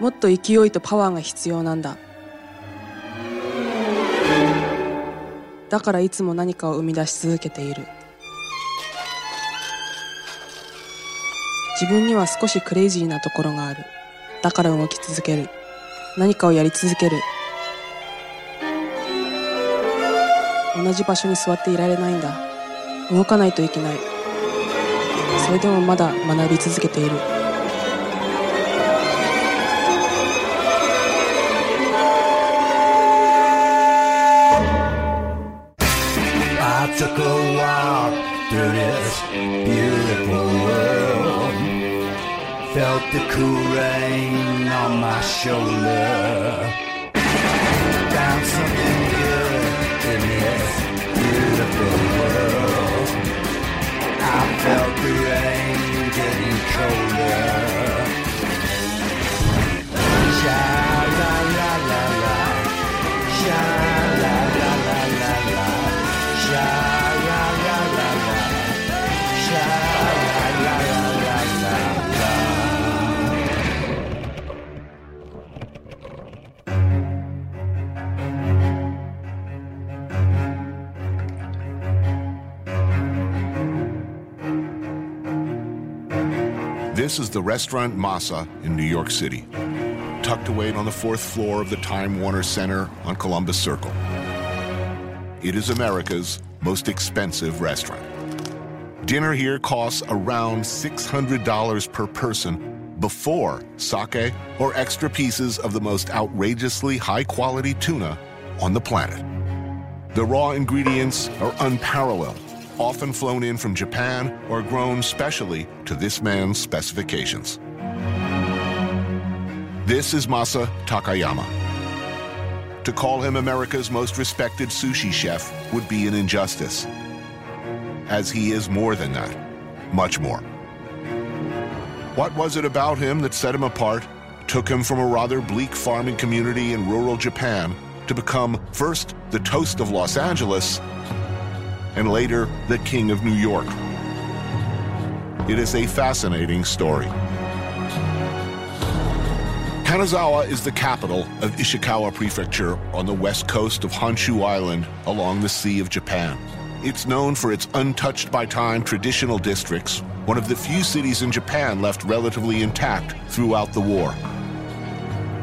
もっと勢いとパワーが必要なんだ。だからいつも何かを生み出し続けている。自分には少しクレイジーなところがある。だから動き続ける。何かをやり続ける。同じ場所に座っていられないんだ。動かないといけない。それでもまだ学び続けている。Took a walk through this beautiful world. Felt the cool rain on my shoulder. Found something good in this beautiful world. This is the restaurant Masa in New York City, tucked away on the fourth floor of the Time Warner Center on Columbus Circle. It is America's most expensive restaurant. Dinner here costs around $600 per person before sake or extra pieces of the most outrageously high quality tuna on the planet. The raw ingredients are unparalleled, often flown in from Japan or grown specially to this man's specifications. This is Masa Takayama. To call him America's most respected sushi chef would be an injustice, as he is more than that, much more. What was it about him that set him apart, took him from a rather bleak farming community in rural Japan to become first the toast of Los Angeles and later the king of New York? It is a fascinating story. Kanazawa is the capital of Ishikawa Prefecture on the west coast of Honshu Island along the Sea of Japan. It's known for its untouched by time traditional districts, one of the few cities in Japan left relatively intact throughout the war.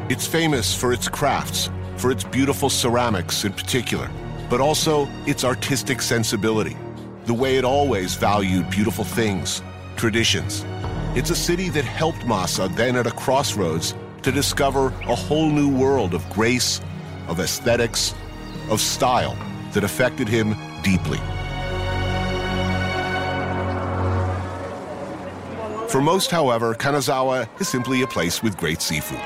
It's famous for its crafts, for its beautiful ceramics in particular, but also its artistic sensibility, the way it always valued beautiful things, traditions. It's a city that helped Masa then at a crossroads to discover a whole new world of grace, of aesthetics, of style that affected him deeply. For most, however, Kanazawa is simply a place with great seafood.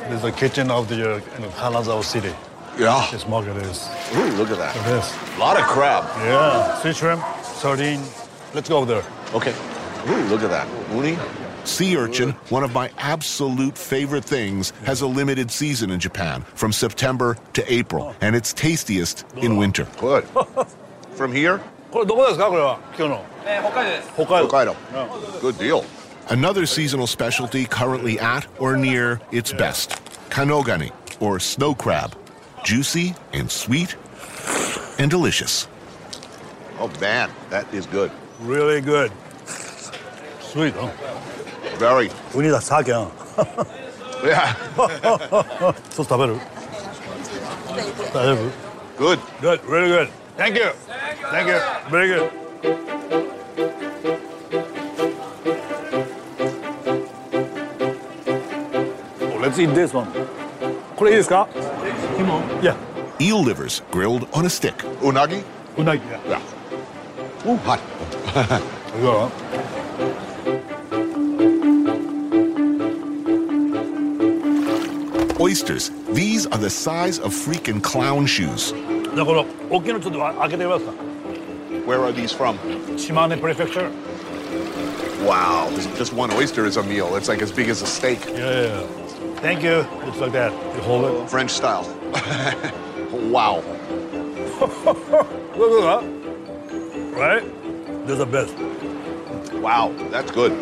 This is the kitchen of the uh, Kanazawa city. Yeah. This market is. Ooh, look at that. This. A lot of crab. Yeah. Sea shrimp, sardine. Let's go there. Okay. Ooh, look at that. Uni. Sea urchin, one of my absolute favorite things, has a limited season in Japan from September to April, and it's tastiest in winter. Good. From here? これどこですかこれは今日の。北海道です。北海道。 Hokkaido. Good deal. Another seasonal specialty currently at or near its best kanogani, or snow crab. Juicy and sweet and delicious. Oh man, that is good. Really good. Sweet, huh? Very. ウニだ、鮭やん。 Yeah. ソース食べる大丈夫 Good. Good, really good. Thank you. Thank you. Very good. Oh, let's eat this one. これいいですか Come on. Yeah. Eel livers grilled on a stick. Unagi? Unagi, yeah. yeah. Ooh, hot. Oysters, these are the size of freaking clown shoes. Where are these from? Shimane Prefecture. Wow, just one oyster is a meal. It's like as big as a steak. Yeah, yeah, yeah. Thank you. It's like that. You hold it. French style. wow. Look at that. Right? There's a the best. Wow, that's good.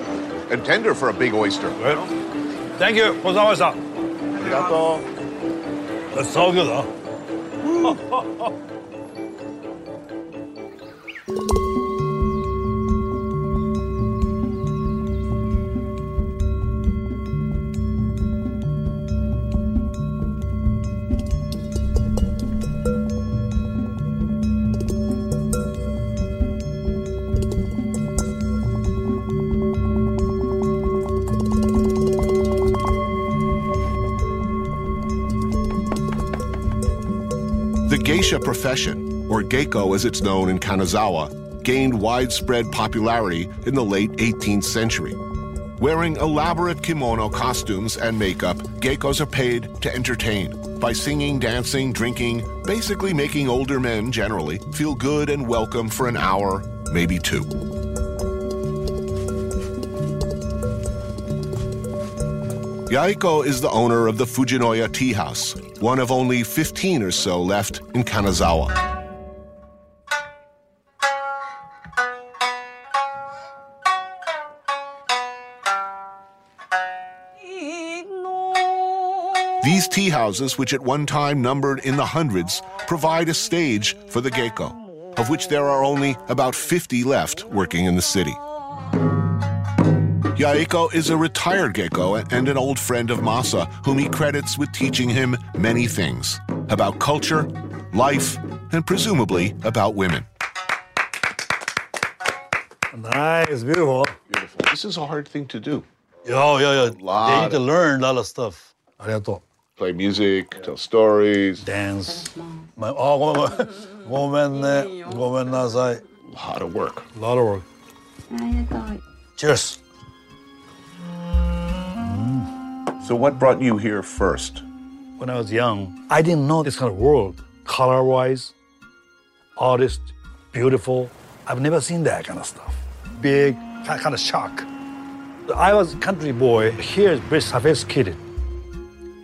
And tender for a big oyster. Right. Thank you. Kozawa-san. Arigato. That's so good, huh? geisha profession, or geiko as it's known in Kanazawa, gained widespread popularity in the late 18th century. Wearing elaborate kimono costumes and makeup, geikos are paid to entertain by singing, dancing, drinking, basically making older men generally feel good and welcome for an hour, maybe two. Yaiko is the owner of the Fujinoya Tea House, one of only 15 or so left in Kanazawa. These tea houses, which at one time numbered in the hundreds, provide a stage for the geiko, of which there are only about 50 left working in the city. Yaiko is a retired geiko and an old friend of Masa, whom he credits with teaching him many things about culture, life, and presumably about women. Nice, beautiful. Beautiful. This is a hard thing to do. Yeah, oh, yeah, yeah. They need to learn a lot of stuff. Play music, tell stories. Dance. まあ、ごめんね。ごめんなさい。A lot of work. A lot of work. Cheers. So, what brought you here first? When I was young, I didn't know this kind of world. Color-wise, artist, beautiful. I've never seen that kind of stuff. Big, kind of shock. I was a country boy. Here is very sophisticated.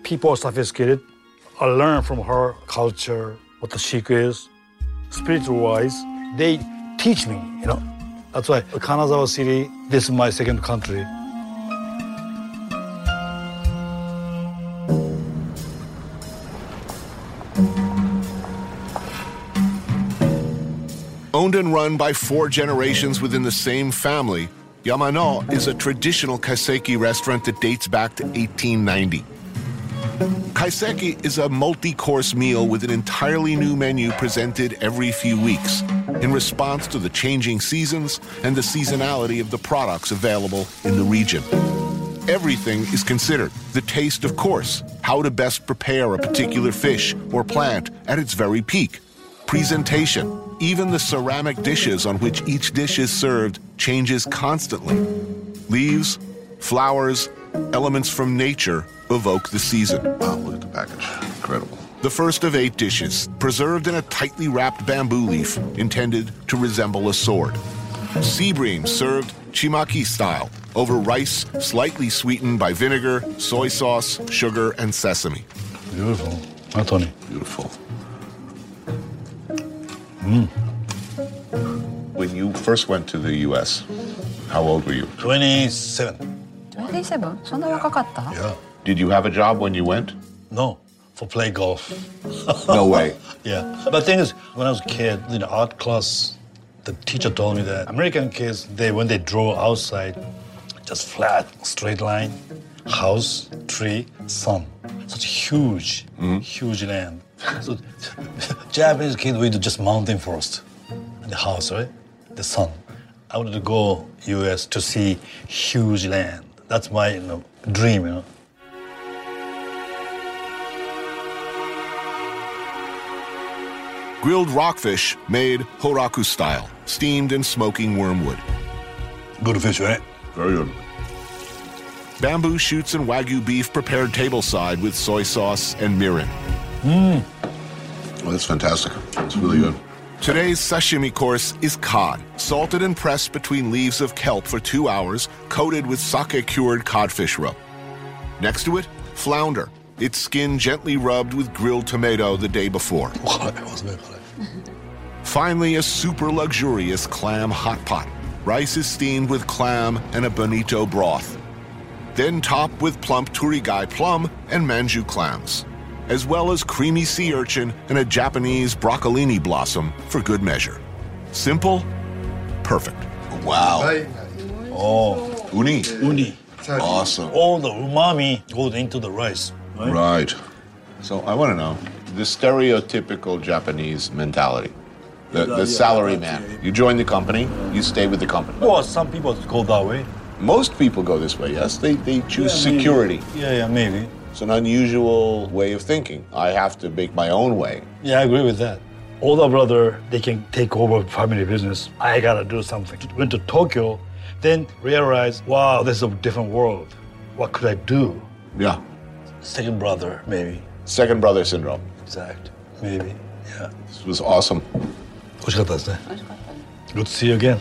People are sophisticated. I learned from her culture, what the secret is. Spiritual-wise, they teach me, you know. That's why Kanazawa City, this is my second country. Run by four generations within the same family, Yamano is a traditional kaiseki restaurant that dates back to 1890. Kaiseki is a multi course meal with an entirely new menu presented every few weeks in response to the changing seasons and the seasonality of the products available in the region. Everything is considered. The taste, of course, how to best prepare a particular fish or plant at its very peak. Presentation, even the ceramic dishes on which each dish is served changes constantly. Leaves, flowers, elements from nature evoke the season. Wow, look at the package. Incredible. The first of eight dishes, preserved in a tightly wrapped bamboo leaf intended to resemble a sword. Sea bream served chimaki style over rice slightly sweetened by vinegar, soy sauce, sugar, and sesame. Beautiful. Anthony. Beautiful. When you first went to the U.S., how old were you? 27. 27? そんな若かった Yeah. Did you have a job when you went? No, for play golf. No way. Yeah. But thing is, when I was a kid, in art class, the teacher told me that American kids, they when they draw outside, just flat, straight line, house, tree, sun. Such huge, huge land. So Japanese kids, we do just mountain forest, the house, right? The sun. I wanted to go US to see huge land. That's my you know, dream, you know. grilled rockfish made horaku style, steamed in smoking wormwood, Good fish, right? Very good. bamboo shoots and wagyu beef prepared tableside with soy sauce and mirin. Mmm. That's fantastic. It's really mm-hmm. good. Today's sashimi course is cod, salted and pressed between leaves of kelp for two hours, coated with sake cured codfish roe. Next to it, flounder, its skin gently rubbed with grilled tomato the day before. Finally, a super luxurious clam hot pot. Rice is steamed with clam and a bonito broth. Then top with plump torigai plum and manju clams as well as creamy sea urchin and a Japanese broccolini blossom for good measure. Simple, perfect. Wow. Oh, Uni. uni. Awesome. All the umami goes into the rice. Right? Right. So I want to know the stereotypical Japanese mentality. The, the salary man. You join the company, you stay with the company. Well, some people go that way. Most people go this way, yes? They, they choose Yeah, security. Yeah, yeah, maybe. It's an unusual way of thinking. I have to make my own way. Yeah, I agree with that. Older brother, they can take over family business. I gotta do something. Went to Tokyo, then realized, wow, this is a different world. What could I do? Yeah. Second brother, maybe. Second brother syndrome. Exact. Maybe. Yeah. This was awesome. Good to see you again.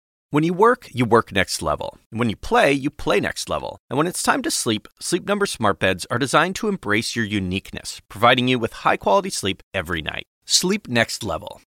When you work, you work next level. When you play, you play next level. And when it's time to sleep, Sleep Number smart beds are designed to embrace your uniqueness, providing you with high-quality sleep every night. Sleep next level.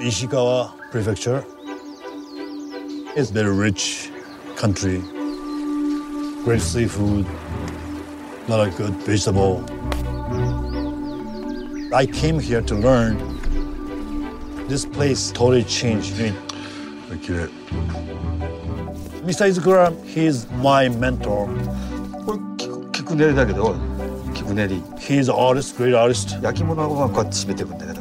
Ishikawa Prefecture is very rich country. Great seafood, lot of good vegetable. I came here to learn. This place totally changed me. Okay. Mr. Izukura, he's my mentor. これ菊菊練りだけど菊練り He's an artist, great artist. 焼き物はこうやって締めていくんだけど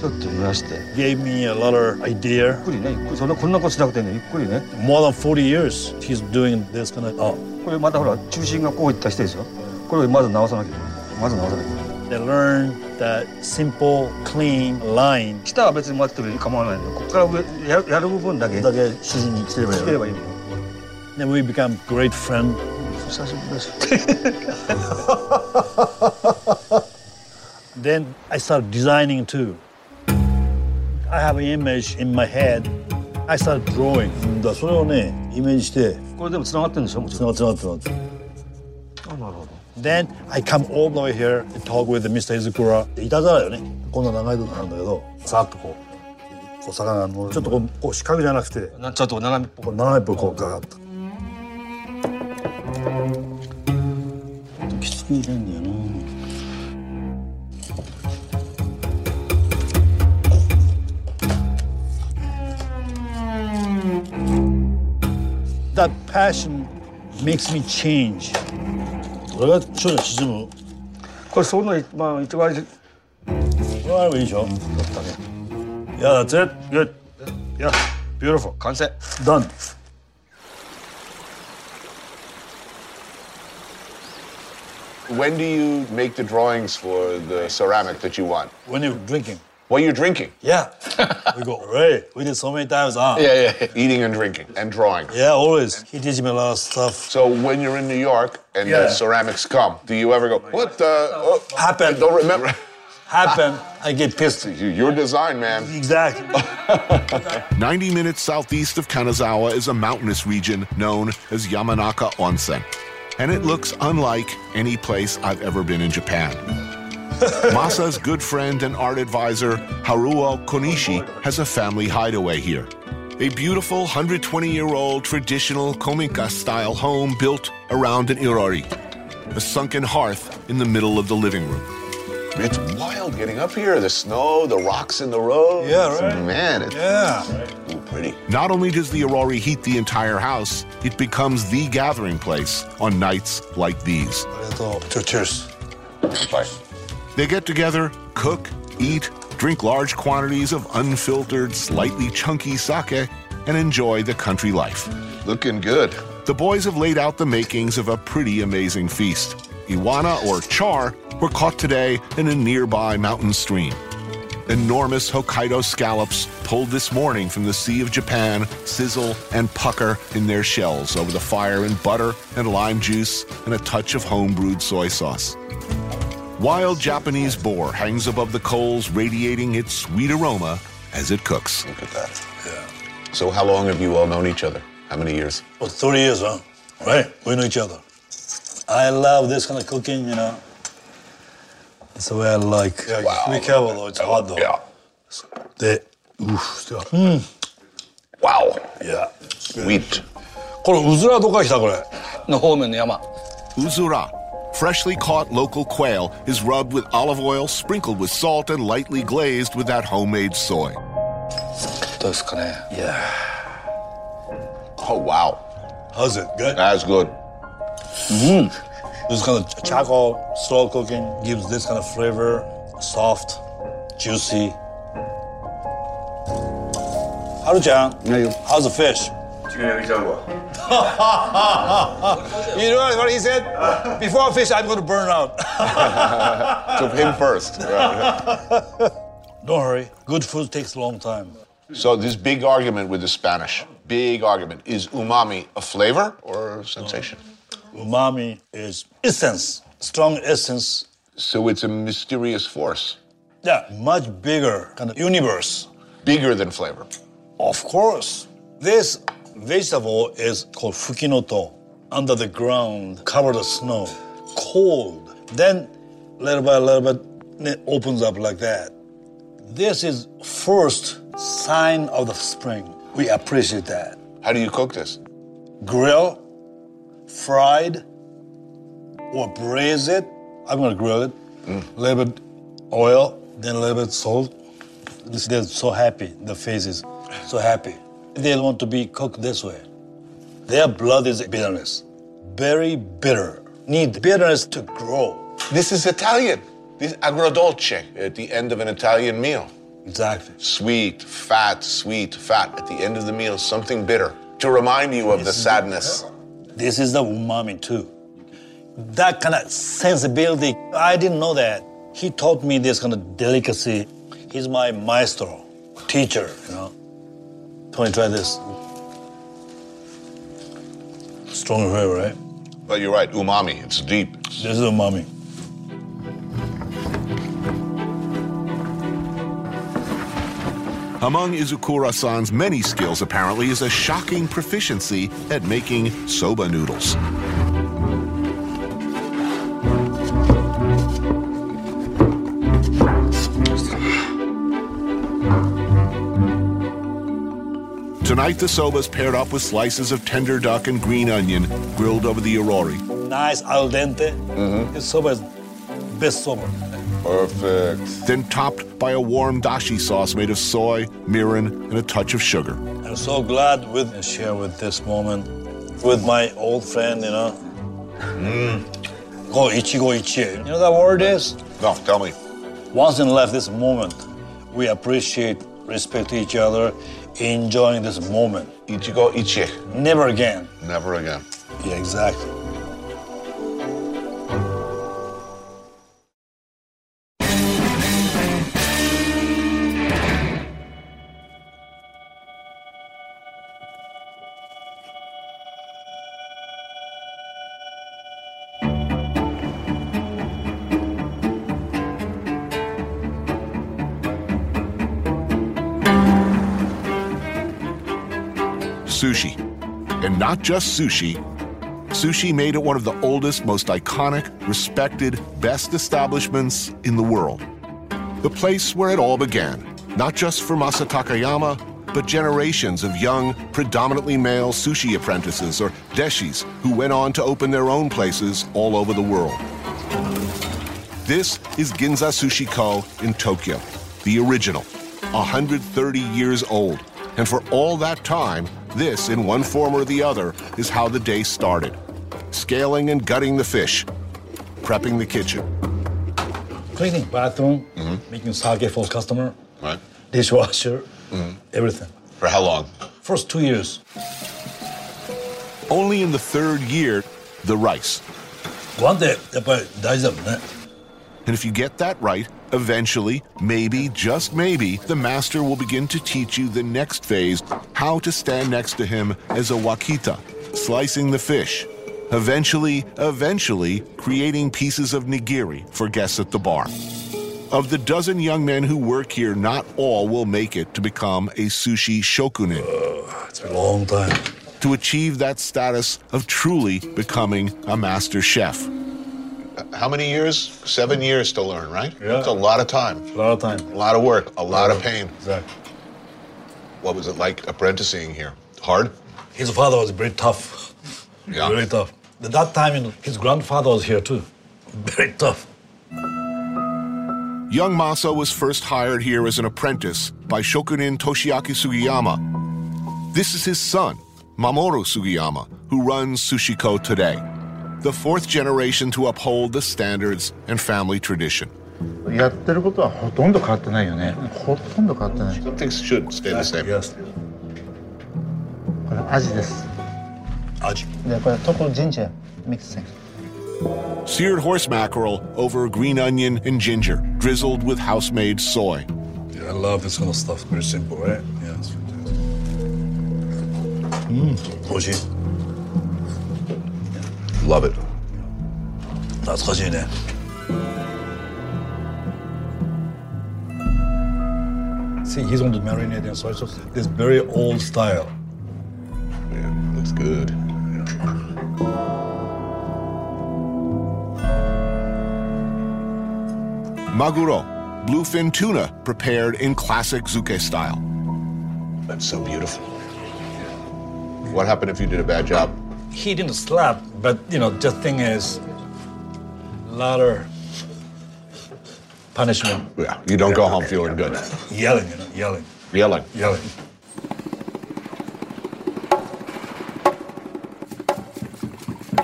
ちょっと蒸らして。Gave me a lot of idea. ゆっくりね。ゆっくりそんなこんなことしなくてね。ゆっくりね。More than 40 years, he's doing this kind of. Oh, これまたほら中心がこういったしてるでしょ？これをまず直さなきゃいけない。まず直さなきゃいけない。They learned that simple, clean line. 下は別に待っても構わないんだよ。ここから上ややる部分だけだけ指示にしてればいい。ればいいの。Then we become great friends. 久しぶりだし。Then I started designing too. I have an image in my head. I started drawing. だそれをね、イメージして、これでも繋がってるんでしょ？もちろんつながってつながって。あなるほど Then I come all the way here and talk with Mr. Izukura. いたずらよね。こんな長いのなんだけど、さっとこう、こう魚のちょっとこうこう四角じゃなくて、なちょっと長めっぽく斜めっぽいこうガガッと。きつく入れんだよな。That passion makes me change. これが少女沈む。これその一番一番これあればいいでしょ。だったね Yeah, that's it. Good. Yeah, beautiful. 完成 Done. When do you make the drawings for the ceramic that you want? When you're drinking, While you're drinking. Yeah. we go, Ray, we did so many times, huh? Yeah, yeah. Eating and drinking and drawing. Yeah, always. He teaches me a lot of stuff. So when you're in New York and Yeah. the ceramics come, do you ever go, what the? Oh, Happened. I don't remember. Happen, I get pissed. You- Your design, man. Exactly. 90 minutes southeast of Kanazawa is a mountainous region known as Yamanaka Onsen, and it looks unlike any place I've ever been in Japan. Masa's good friend and art advisor, Haruo Konishi, has a family hideaway here. A beautiful 120 year old traditional Kominka style home built around an irori, a sunken hearth in the middle of the living room. It's wild getting up here. The snow, the rocks in the road. Yeah, right. Man, it's Yeah. ooh, pretty. Not only does the Irori heat the entire house, it becomes the gathering place on nights like these. Cheers. Bye. They get together, cook, eat, drink large quantities of unfiltered, slightly chunky sake, and enjoy the country life. Looking good. The boys have laid out the makings of a pretty amazing feast. Iwana or char were caught today in a nearby mountain stream. Enormous Hokkaido scallops pulled this morning from the Sea of Japan sizzle and pucker in their shells over the fire in butter and lime juice and a touch of home-brewed soy sauce. Wild Japanese boar hangs above the coals, radiating its sweet aroma as it cooks. Look at that. Yeah. So how long have you all known each other? How many years? For 30 years, huh? Right? We know each other. I love this kind of cooking, you know. That's the way I like. Yeah, Wow. Be careful though, it's hot though. Yeah. They, oof, still. Mm, Wow. yeah. Sweet. これ、うずらどこから来たこれ。の方面の山 Uzura, Freshly caught local quail is rubbed with olive oil, sprinkled with salt, and lightly glazed with that homemade soy. Yeah. Oh, wow. How's it? Good? That's good. Mmm. This kind of charcoal, slow cooking gives this kind of flavor, soft, juicy. Haru-chan, how's the fish? you know what he said? Before I fish, I'm going to burn out. To him first. Right. Don't hurry. Good food takes a long time. So this big argument with the Spanish, big argument. Is umami a flavor or a sensation? Umami is essence, strong essence. So it's a mysterious force, Yeah, much bigger kind of universe. bigger than flavor. Of course. This vegetable is called fukinoto. Under the ground, covered with snow, cold. Then, little by little bit, it opens up like that. This is first sign of the spring. We appreciate that. How do you cook this? Grill, fried, or braise it. I'm gonna grill it. A little bit oil, then a little bit salt. This- They're so happy. The face is so happy. They want to be cooked this way. Their blood is bitterness. Very bitter. Need bitterness to grow. This is Italian. This agrodolce at the end of an Italian meal. Exactly. Sweet, fat, sweet, fat. At the end of the meal, something bitter to remind you of the sadness. This is the umami too. That kind of sensibility, I didn't know that. He taught me this kind of delicacy. He's my maestro, teacher, you know. Tony, try this. Strong flavor, right? But you're right, umami. It's deep. This is umami. Among Izukura-san's many skills, apparently, is a shocking proficiency at making soba noodles. Tonight, the soba's paired up with slices of tender duck and green onion grilled over the irori. Nice al dente. Mm This soba is best soba. Perfect. then topped by a warm dashi sauce made of soy, mirin, and a touch of sugar. I'm so glad with share with this moment with my old friend, you know. Go ichigo ichie. You know that word is? No, tell me. Once in life, this moment, we appreciate, respect each other, enjoying this moment. Ichigo ichie. Never again. Never again. Yeah, exactly. Not just sushi. Sushi made it one of the oldest, most iconic, respected, best establishments in the world. The place where it all began, not just for Masa Takayama, but generations of young, predominantly male sushi apprentices or deshis who went on to open their own places all over the world. This is Ginza Sushi-ko in Tokyo, the original, 130 years old. And for all that time, this, in one form or the other, is how the day started scaling and gutting the fish, prepping the kitchen. Cleaning bathroom, making sake for customer, Right. dishwasher, everything. For how long? First two years, Only in the third year, the rice. one day やっぱり大事だもんね。 And if you get that right, eventually, maybe, just maybe, the master will begin to teach you the next phase how to stand next to him as a wakita, slicing the fish. Eventually, eventually, creating pieces of nigiri for guests at the bar. Of the dozen young men who work here, not all will make it to become a sushi shokunin, oh, It's been a long time. to achieve that status of truly becoming a master chef. How many years? Seven years to learn, right? Yeah. It's a lot of time, A lot of time. a lot of work, a lot of pain. Exactly. What was it like apprenticing here? Hard? His father was very tough. Yeah. Very tough. At that time, you know, his grandfather was here too. Very tough. Young Masa was first hired here as an apprentice by Shokunin Toshiaki Sugiyama. This is his son, Mamoru Sugiyama, who runs Sushiko today, the fourth generation to uphold the standards and family tradition. やってることはほとんど変わってないよねほとんど変わってない Some things should stay the same. Yes. これアジです味。でこれトコジンジャーミックスセン Seared horse mackerel over green onion and ginger, drizzled with house made soy. Yeah, I love this kind of stuff. Very simple, right? Yeah, it's fantastic. Mmm, 美味しい。 Love it. That's Regina. See, he's on the marinating soy sauce. This very old style. Yeah, looks good. Maguro, bluefin tuna prepared in classic Zuke style. That's so beautiful. What happened if you did a bad job? He didn't slap but you know, the thing is, lot of punishment, Yeah, you don't go home feeling good. yelling, you know, yelling, Yelling. yelling.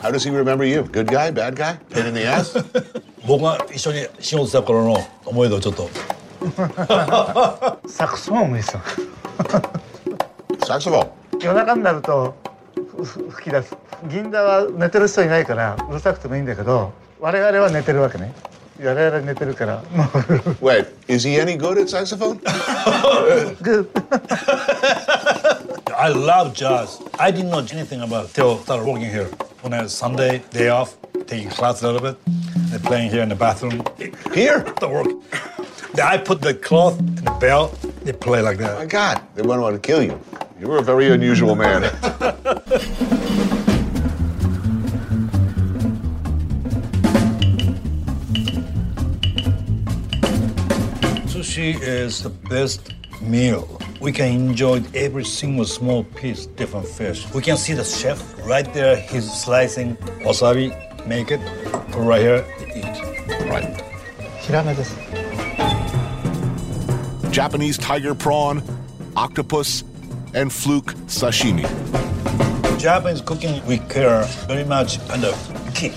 How does he remember you? Good guy, bad guy? Pain in the ass? 僕が一緒に仕事した頃の思い出をちょっと。サクソフォンもいいですよ Saxophone. 夜中になるとふふ 吹き出す銀座は寝てる人いないからうるさくてもいいんだけど我々は寝てるわけね我々寝てるからもう Wait, is he any good at saxophone? Good. I love jazz. I didn't know anything about it till I started working here. When I had Sunday day off, taking class a little bit, and playing here in the bathroom. Here? The work. Then I put the cloth in the bell. They play like My that. God, they wouldn't want to kill you. You were a very unusual man. sushi is the best meal. We can enjoy every single small piece, different fish. We can see the chef right there. He's slicing wasabi, make it, put right here, eat. Right. Hirame. Japanese tiger prawn, octopus, and fluke sashimi. Japanese cooking, we care very much under ki,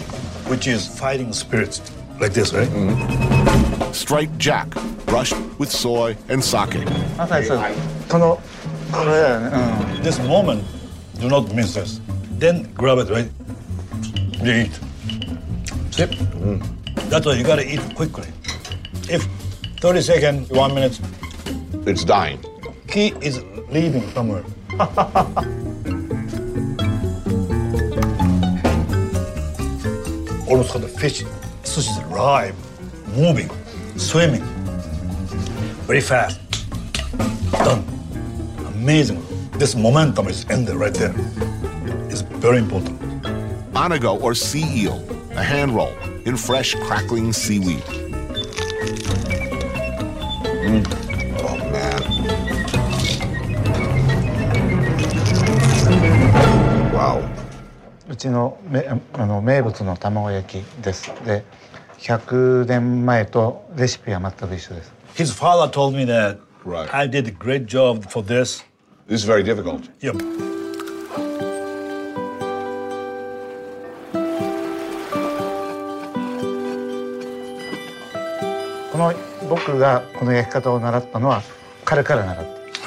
which is fighting spirits, like this, right? Mm-hmm. Jack, brushed with soy and sake. This moment, do not miss this. Then grab it, right? You eat. See? Mm. That's why you gotta eat quickly. If 30 seconds, one minute. It's dying. He is leaving somewhere. Almost got the fish, sushi is alive, moving, swimming. Very fast. Done. Amazing. This momentum is ended right there. It's very important. Anago or sea eel, a hand roll in fresh crackling seaweed. Oh man. Wow. うちのめあの名物の卵焼きですで100年前とレシピは全く一緒です His father told me that right. I did a great job for this. This is very difficult. Yep.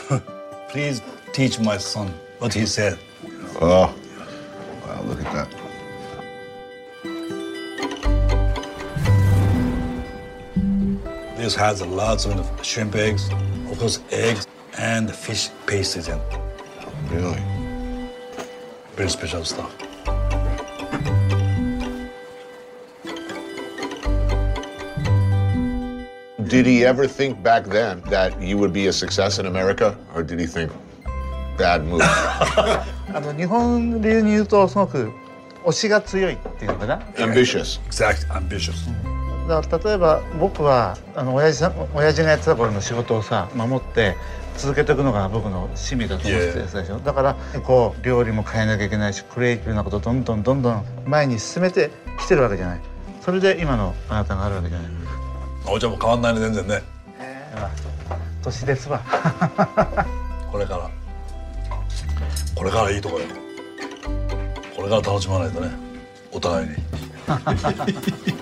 Please teach my son what he said. Oh, wow, look at that. This has lots of shrimp eggs, of course, eggs and fish pastes in. Really? Very special stuff. Did he ever think back then that you would be a success in America? Or did he think, bad move? あの日本流に言うとすごく推しが強いっていうのかな Ambitious. Exact, ambitious. だから例えば僕はあの親父さん親父がやってた頃の仕事をさ守って続けていくのが僕の使命だと思ってたでしょだからこう料理も変えなきゃいけないしクリエイティブなことをどんどんどんどん前に進めてきてるわけじゃないそれで今のあなたがあるわけじゃないお茶も変わんないね、全然ね。年ですわこれから。これからいいとこよ。これから楽しまないとね。お互いに。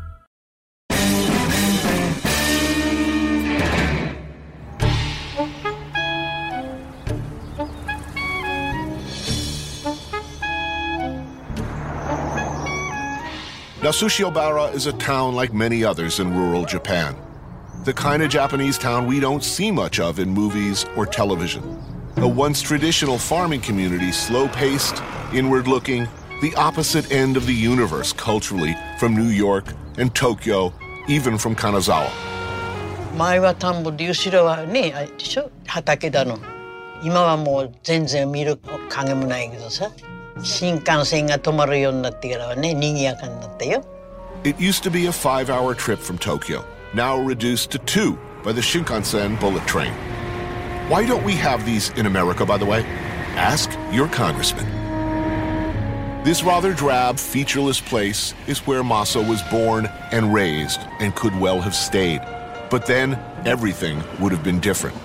Nasushiobara is a town like many others in rural Japan, the kind of Japanese town we don't see much of in movies or television. A once traditional farming community, slow paced, inward looking, the opposite end of the universe culturally from New York and Tokyo, even from Kanazawa. 前は田んぼで後ろはねあれでしょ畑だの今はもう全然見る影もないけどさ新幹線が止まるようになってからはね、賑やかになったよ。It used to be a five-hour trip from Tokyo, now reduced to two by the Shinkansen bullet train. Why don't we have these in America, by the way? Ask your congressman. This rather drab, featureless place is where Masa was born and raised and could well have stayed. But then everything would have been different.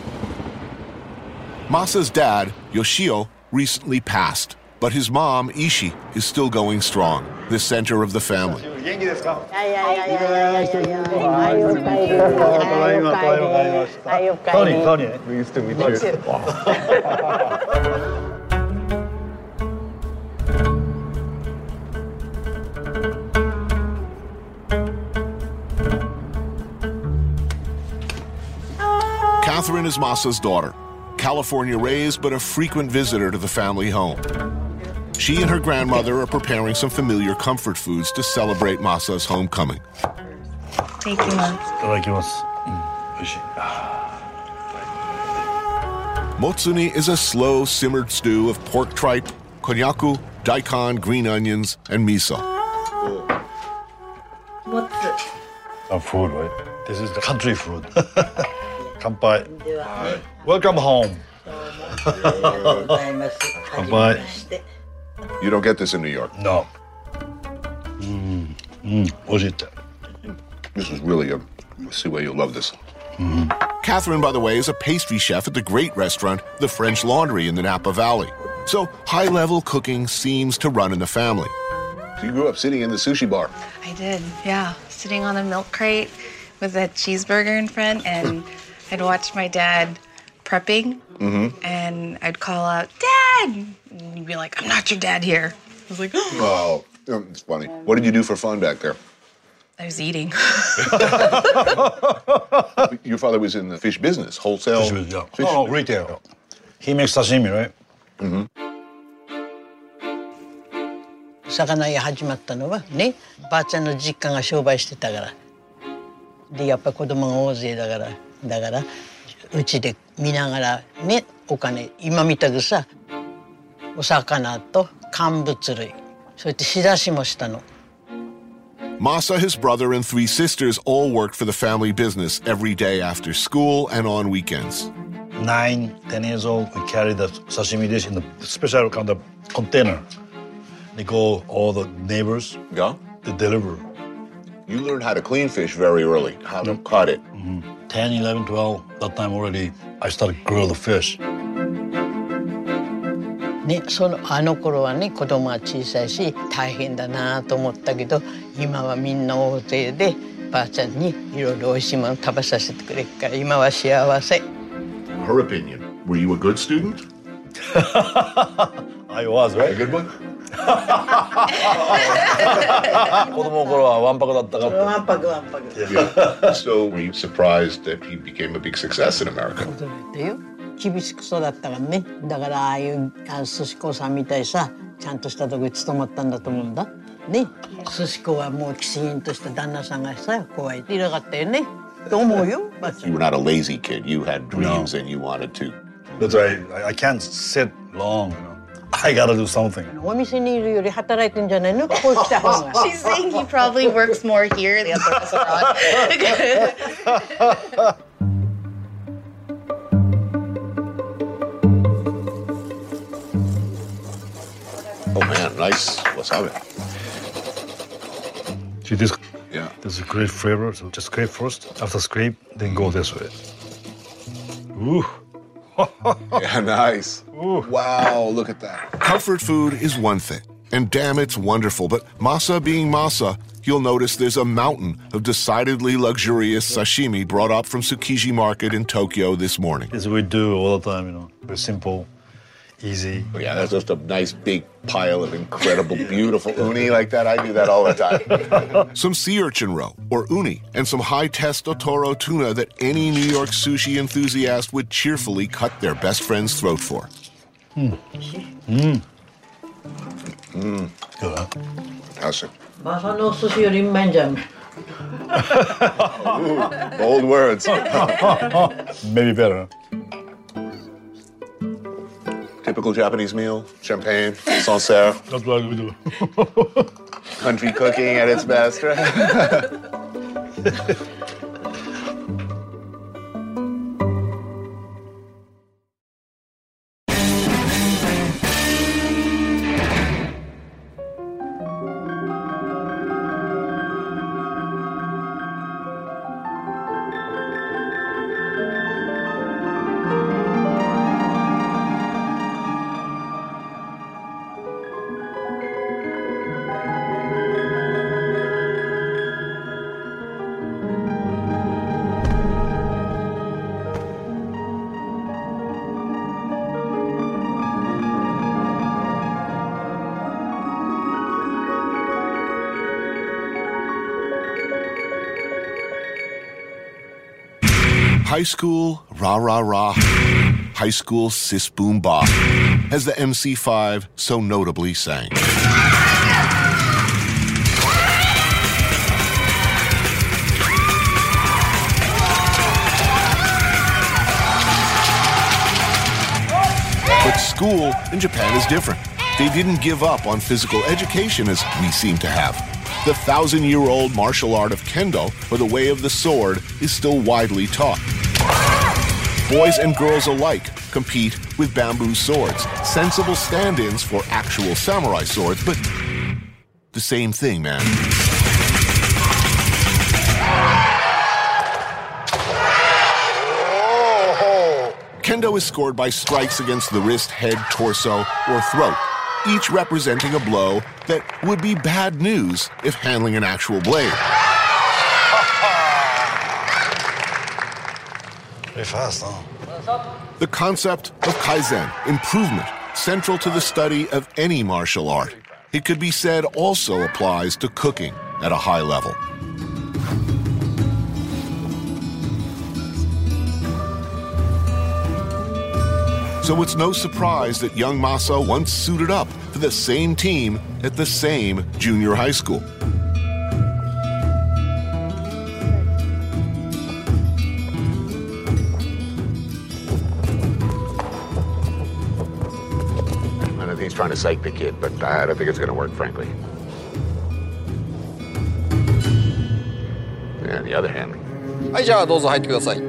Masa's dad, Yoshio, recently passed but his mom, Ishi, is still going strong, the center of the family. Tony, Tony, we used to meet you. Catherine is Masa's daughter, California raised but a frequent visitor to the family home she and her grandmother are preparing some familiar comfort foods to celebrate Masa's homecoming. Mm. Motsuni is a slow simmered stew of pork tripe, konnyaku, daikon, green onions, and miso. What's it? Some food, right? This is the country food. Kanpai. Welcome home. Kanpai. You don't get this in New York. No. Mm, mm, what is it? This is really a. See where you'll love this. Mm. Catherine, by the way, is a pastry chef at the great restaurant, The French Laundry, in the Napa Valley. So high level cooking seems to run in the family. You grew up sitting in the sushi bar. I did, yeah. Sitting on a milk crate with a cheeseburger in front, and I'd watch my dad prepping Mm-hmm. and I'd call out, Dad! And he'd be like, I'm not your dad here. I was like, Oh, it's funny. What did you do for fun back there? I was eating. Your father was in the fish business, wholesale. Fish business, yeah. Oh, retail. He makes sashimi, right? Mm-hmm. 魚屋始まったのはねばあちゃんの実家が商売してたからでやっぱ子供が大勢だからだから うちで見ながらねお金今みたくさお魚と乾物類そうやって仕出しもしたの Masa, his brother, and three sisters all worked for the family business every day after school and on weekends. Nine, ten years old, we carry the sashimi dish in the special kind of container. They go all the neighbors. Yeah. They deliver. You learned how to clean fish very early, how to cut it. Mm-hmm. 10, 11, 12, that time already, I started grill the fish. ね、そのあの頃はね子供が小さいし大変だなと思ったけど今はみんな大勢でばあちゃんにいろいろおいしいもの食べさせてくれるから今は幸せ。Her opinion. Were you a good student? I was, right? A good one? 子供の頃はわんぱくだったかわんぱくわんぱく。Yeah. so were you surprised that he became a big success in America? 驚いたよ厳しく育ったからねだからああいうあ寿司子さんみたいさちゃんとしたとこに勤まったんだと思うんだね寿司子はもうきちんとした旦那さんがさこうやっていなかったよねと思うよばあちゃん You were not a lazy kid. You had dreams and you wanted to. That's right. I, I can't sit long. I gotta do something. お店にいるより働いてんじゃないのこう来た方が She's saying he probably works more here than at the restaurant. Oh man, nice wasabi. See this? Yeah. There's a great flavor. So just scrape first. After scrape, then go this way. Ooh. Yeah, nice. Wow, look at that. Comfort food is one thing, and damn, it's wonderful. But Masa being Masa, you'll notice there's a mountain of decidedly luxurious sashimi brought up from Tsukiji Market in Tokyo this morning. As we do all the time, you know. Very simple, easy. Oh, yeah, that's just a nice big pile of incredible, beautiful uni like that. I do that all the time. some sea urchin roe, or uni, and some high testosterone tuna that any New York sushi enthusiast would cheerfully cut their best friend's throat for. Mmm. Mmm. Mmm. Good. Awesome. Masano sushi. Ooh, bold words. Maybe better. Typical Japanese meal, champagne, Sancerre, That's what we do. country cooking at its best, right? High school, rah rah rah. High school, sis boom ba. As the MC5 so notably sang. But school in Japan is different. They didn't give up on physical education as we seem to have. The thousand year old martial art of kendo, or the way of the sword, is still widely taught. Boys and girls alike compete with bamboo swords, sensible stand ins for actual samurai swords, but the same thing, man. Kendo is scored by strikes against the wrist, head, torso, or throat. each representing a blow that would be bad news if handling an actual blade. Very fast, huh? The concept of kaizen, improvement, central to the study of any martial art. It could be said also applies to cooking at a high level. So it's no surprise that young Masa once suited up for the same team at the same junior high school. to psych the kid, but I don't think it's going to work, frankly. And the other hand, はいじゃあどうぞ入ってください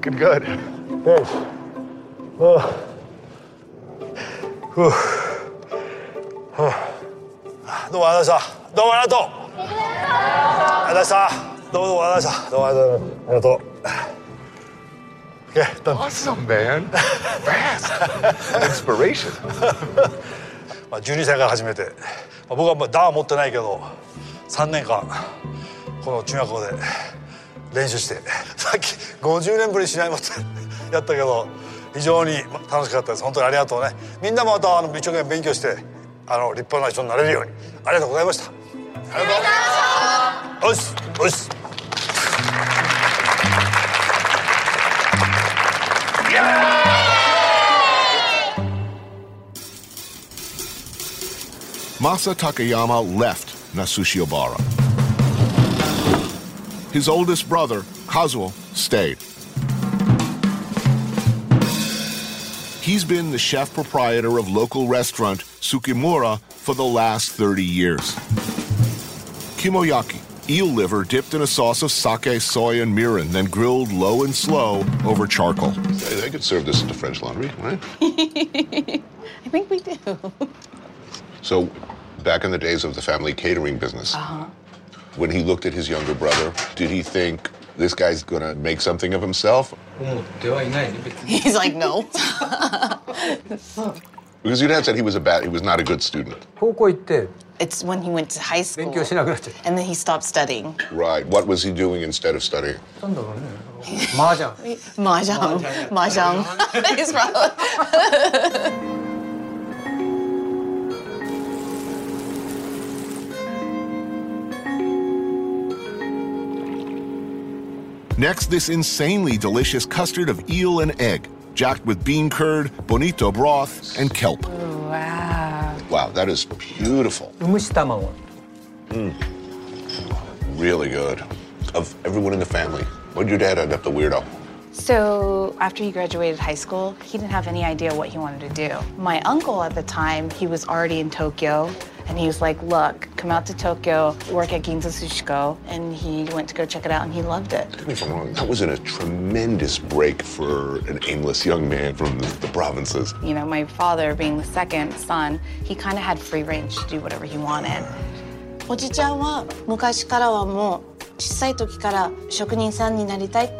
freaking good. Yes. Oh. Whew. Oh. 너 done. Awesome, man. Fast. Inspiration. 막ジュニさんが始めて、僕はまあダー持ってないけど、3年間この中学校で。 練習して。さっき50年ぶりに試合持ってやったけど非常に楽しかったです。本当にありがとうね。みんなもまたあの一生懸命勉強してあの立派な人になれるように。ありがとうございました。ありがとうよしよし。Masa Takayama left Nasushiobara. His oldest brother, Kazuo, stayed. He's been the chef proprietor of local restaurant Sukimura for the last 30 years. Kimoyaki, eel liver dipped in a sauce of sake, soy, and mirin, then grilled low and slow over charcoal. They, they could serve this at the French Laundry, right? I think we do. So, back in the days of the family catering business, Uh-huh. when he looked at his younger brother, did he think this guy's gonna make something of himself? 思ってはいないね別に He's like, no. Because your dad said he was a bad, he was not a good student. 高校行って It's when he went to high school. 勉強しなくなっちゃっ And then he stopped studying. Right. What was he doing instead of studying? たなんだろうね麻雀 Mahjong. Mahjong. He's probably. Next, this insanely delicious custard of eel and egg, jacked with bean curd, bonito broth, and kelp. Wow. Wow, that is beautiful. Mm. Really good. Of everyone in the family, what did your dad end up the weirdo? So after he graduated high school, he didn't have any idea what he wanted to do. My uncle at the time, he was already in Tokyo. And he was like, look, come out to Tokyo, work at Ginza Sushi-ko. And he went to go check it out and he loved it. Don't get me wrong, that was a tremendous break for an aimless young man from the, the provinces. You know, my father being the second son, he kind of had free range to do whatever he wanted. おじちゃんは昔からはもう小さい時から職人さんになりたいって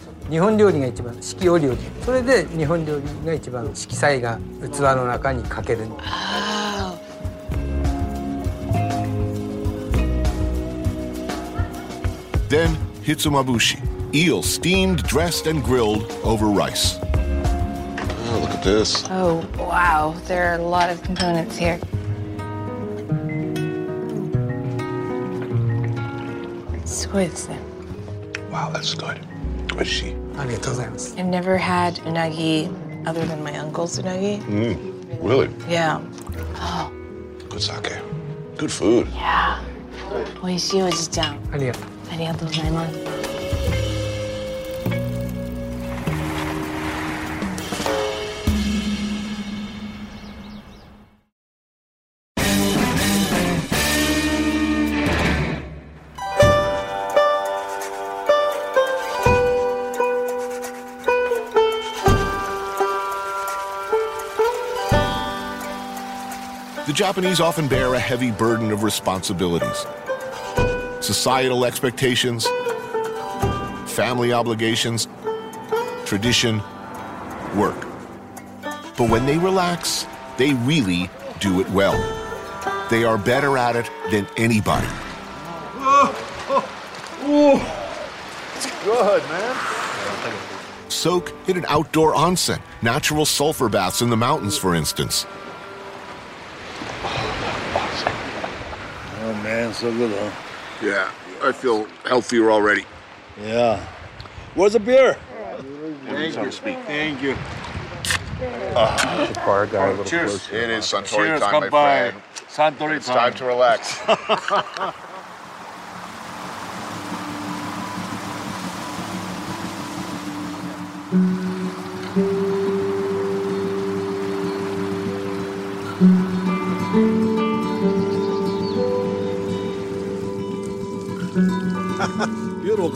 日本料理が一番四季折々それで日本料理が一番色彩が器の中にかける Then hitsumabushi, eel steamed, dressed, and grilled over rice. Oh, look at this. Oh, wow. There are a lot of components here. Wow, that's good. What is she? ありがとうございます I've never had unagi other than my uncle's unagi. Mm, really? Yeah. Good sake. Good food. Yeah. 美味しいおじちゃん。ありがとうありがとうございます。 Japanese often bear a heavy burden of responsibilities. Societal expectations, family obligations, tradition, work. But when they relax, they really do it well. They are better at it than anybody. It's good, man. Soak in an outdoor onsen, natural sulfur baths in the mountains, for instance. Man, so good, huh? Yeah, I feel healthier already. Yeah. Where's the beer? Thank you. Speak. Thank you. the bar guy a little Cheers. It is Suntory Cheers, time, my kanpai. friend. Suntory It's time to relax.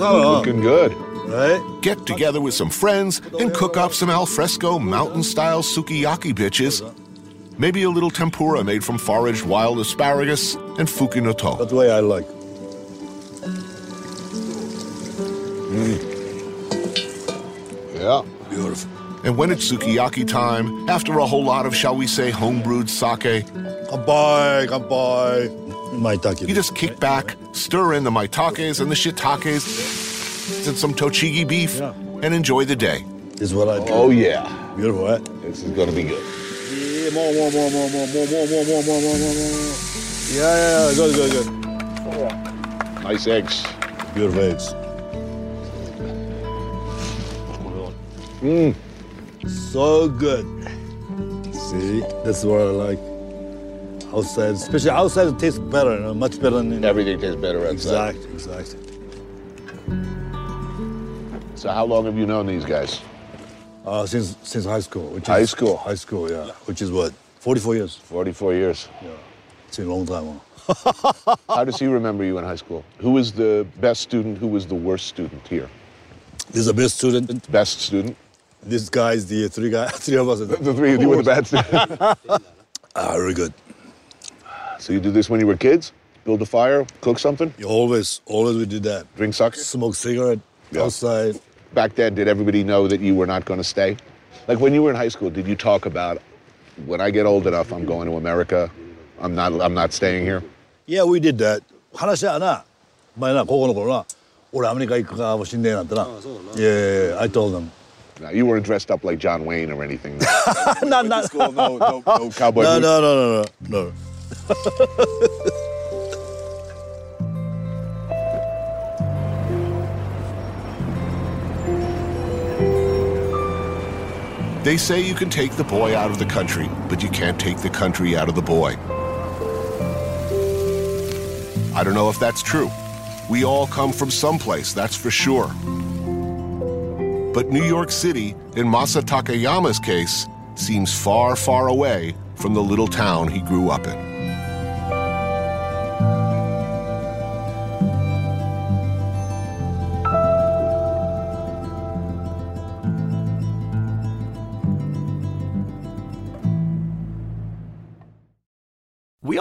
huh? Looking good. Right? Get together with some friends and cook up some alfresco mountain style sukiyaki bitches. Maybe a little tempura made from foraged wild asparagus and fukinoto. That's the way I like. Mm. Yeah. Beautiful. And when it's sukiyaki time, after a whole lot of, shall we say, homebrewed sake, Kanpai, kanpai. Maitake. you just kick back, stir in the maitakes and the shiitakes, and some tochigi beef, and enjoy the day. This is what I do. Oh, yeah. Beautiful? This is going to be good. Yeah, more, more, more, more, more, more, more, more, more, more, more, more, more. Yeah, yeah, yeah. Good, good, good. Nice eggs. Beautiful eggs. Mmm. So good. See, that's what I like. Outside, especially outside, it tastes better, you know, much better than Everything tastes better outside. Exactly, exactly. So, how long have you known these guys? Uh, since since high school. Which High is, school? High school, yeah. Which is what, 44 years. 44 years. Yeah, it's a long time. Huh? How does he remember you in high school? Who was the best student? Who was the worst student here? This is the best student. Best student? This guy is the three guy, three of us. The, the three of you were the bad student. Ah, very good. so, you did this when you were kids? Build a fire, cook something, Always, always we did that. drink sake? Smoke cigarette Yeah. outside. Back then, did everybody know that you were not going to stay? Like when you were in high school, did you talk about when I get old enough, I'm going to America? I'm not. I'm not staying here. Yeah, we did that. 話はな、前な、高校の頃な、俺アメリカ行くかもしんねえなってな。Yeah, I told them. No, you weren't dressed up like John Wayne or anything. no, no, no, no, no cowboy no, boots. no, no, no, no, no. They say you can take the boy out of the country, but you can't take the country out of the boy. I don't know if that's true. We all come from someplace, that's for sure. But New York City, in Masa Takayama's case, seems far, far away from the little town he grew up in.